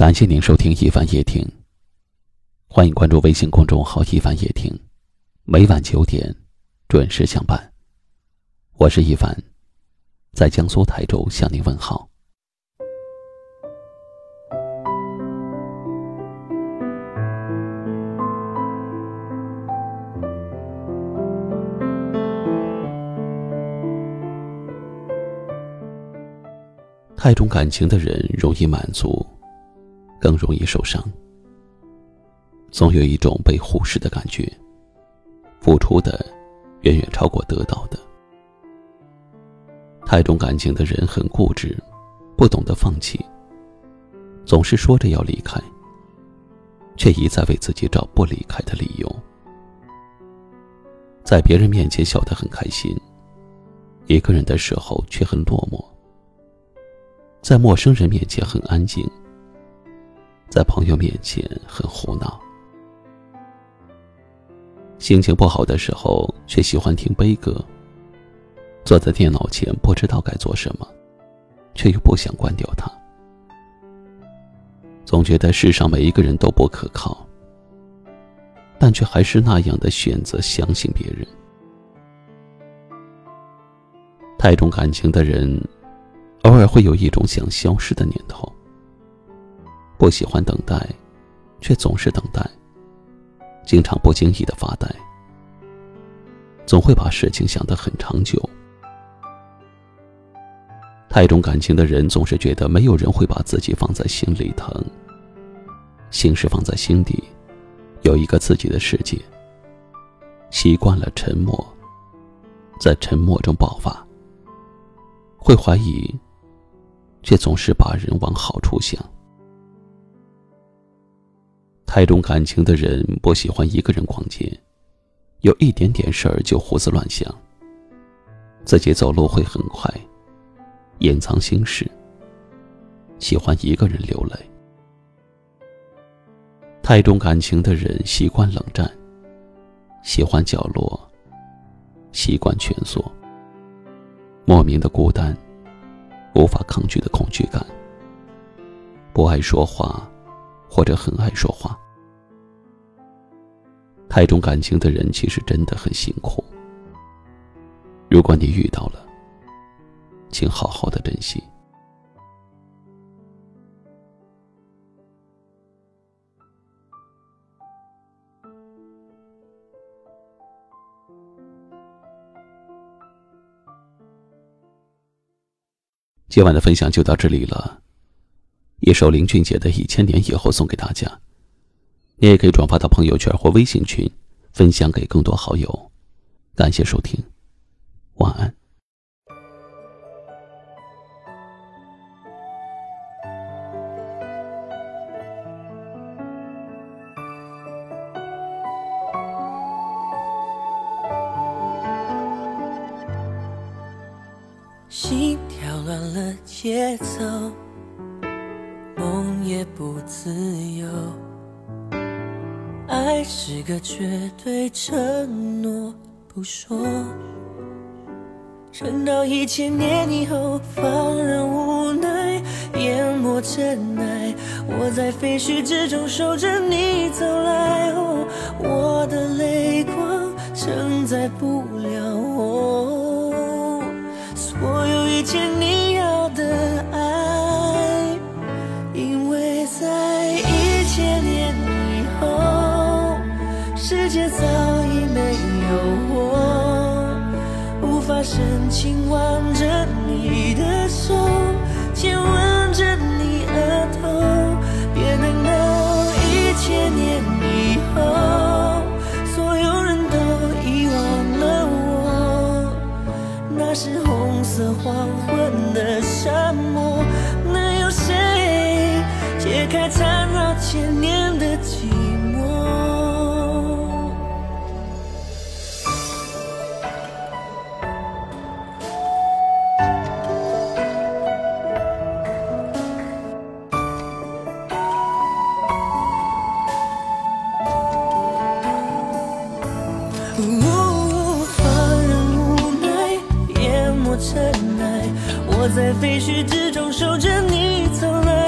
感谢您收听一凡夜听，欢迎关注微信公众号一凡夜听，每晚九点准时相伴。我是一凡，在江苏台州向您问好。太重感情的人容易满足。更容易受伤，总有一种被忽视的感觉。付出的远远超过得到的。太重感情的人很固执，不懂得放弃，总是说着要离开，却一再为自己找不离开的理由。在别人面前笑得很开心，一个人的时候却很落寞。在陌生人面前很安静。在朋友面前很胡闹，心情不好的时候却喜欢听悲歌。坐在电脑前不知道该做什么，却又不想关掉它。总觉得世上每一个人都不可靠，但却还是那样的选择相信别人。太重感情的人，偶尔会有一种想消失的念头。不喜欢等待，却总是等待。经常不经意的发呆，总会把事情想得很长久。太重感情的人总是觉得没有人会把自己放在心里疼，心事放在心底，有一个自己的世界。习惯了沉默，在沉默中爆发，会怀疑，却总是把人往好处想。太重感情的人不喜欢一个人逛街，有一点点事儿就胡思乱想。自己走路会很快，隐藏心事。喜欢一个人流泪。太重感情的人习惯冷战，喜欢角落，习惯蜷缩。莫名的孤单，无法抗拒的恐惧感。不爱说话。或者很爱说话，太重感情的人其实真的很辛苦。如果你遇到了，请好好的珍惜。今晚的分享就到这里了。一首林俊杰的《一千年以后》送给大家，你也可以转发到朋友圈或微信群，分享给更多好友。感谢收听，晚安。心跳乱了节奏。也不自由，爱是个绝对承诺，不说。撑到一千年以后，放任无奈淹没尘埃。我在废墟之中守着你走来，我的泪光承载不了我所有一切。你要的爱。早已没有我，无法深情挽着你的手，亲吻着你额头，别等到一千年以后，所有人都遗忘了我。那是红色黄昏的沙漠，能有谁解开缠绕千呜放任无奈淹没尘埃。我在废墟之中守着你走来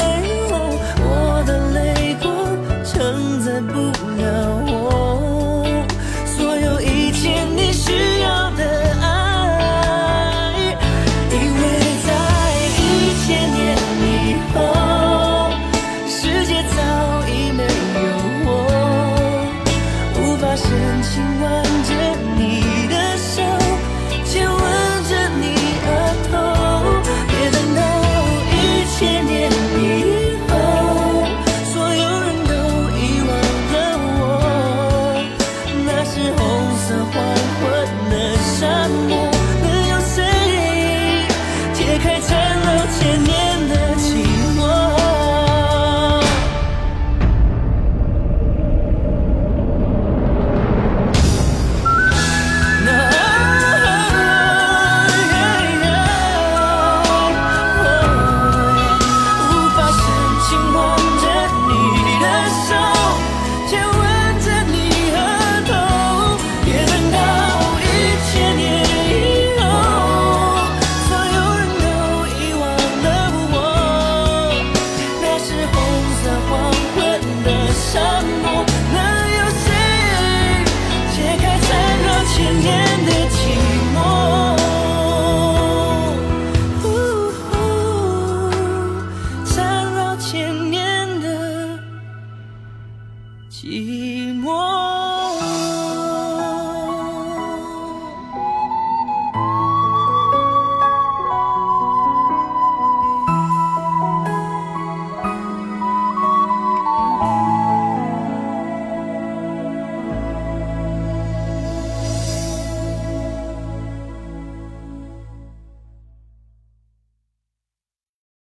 寂寞。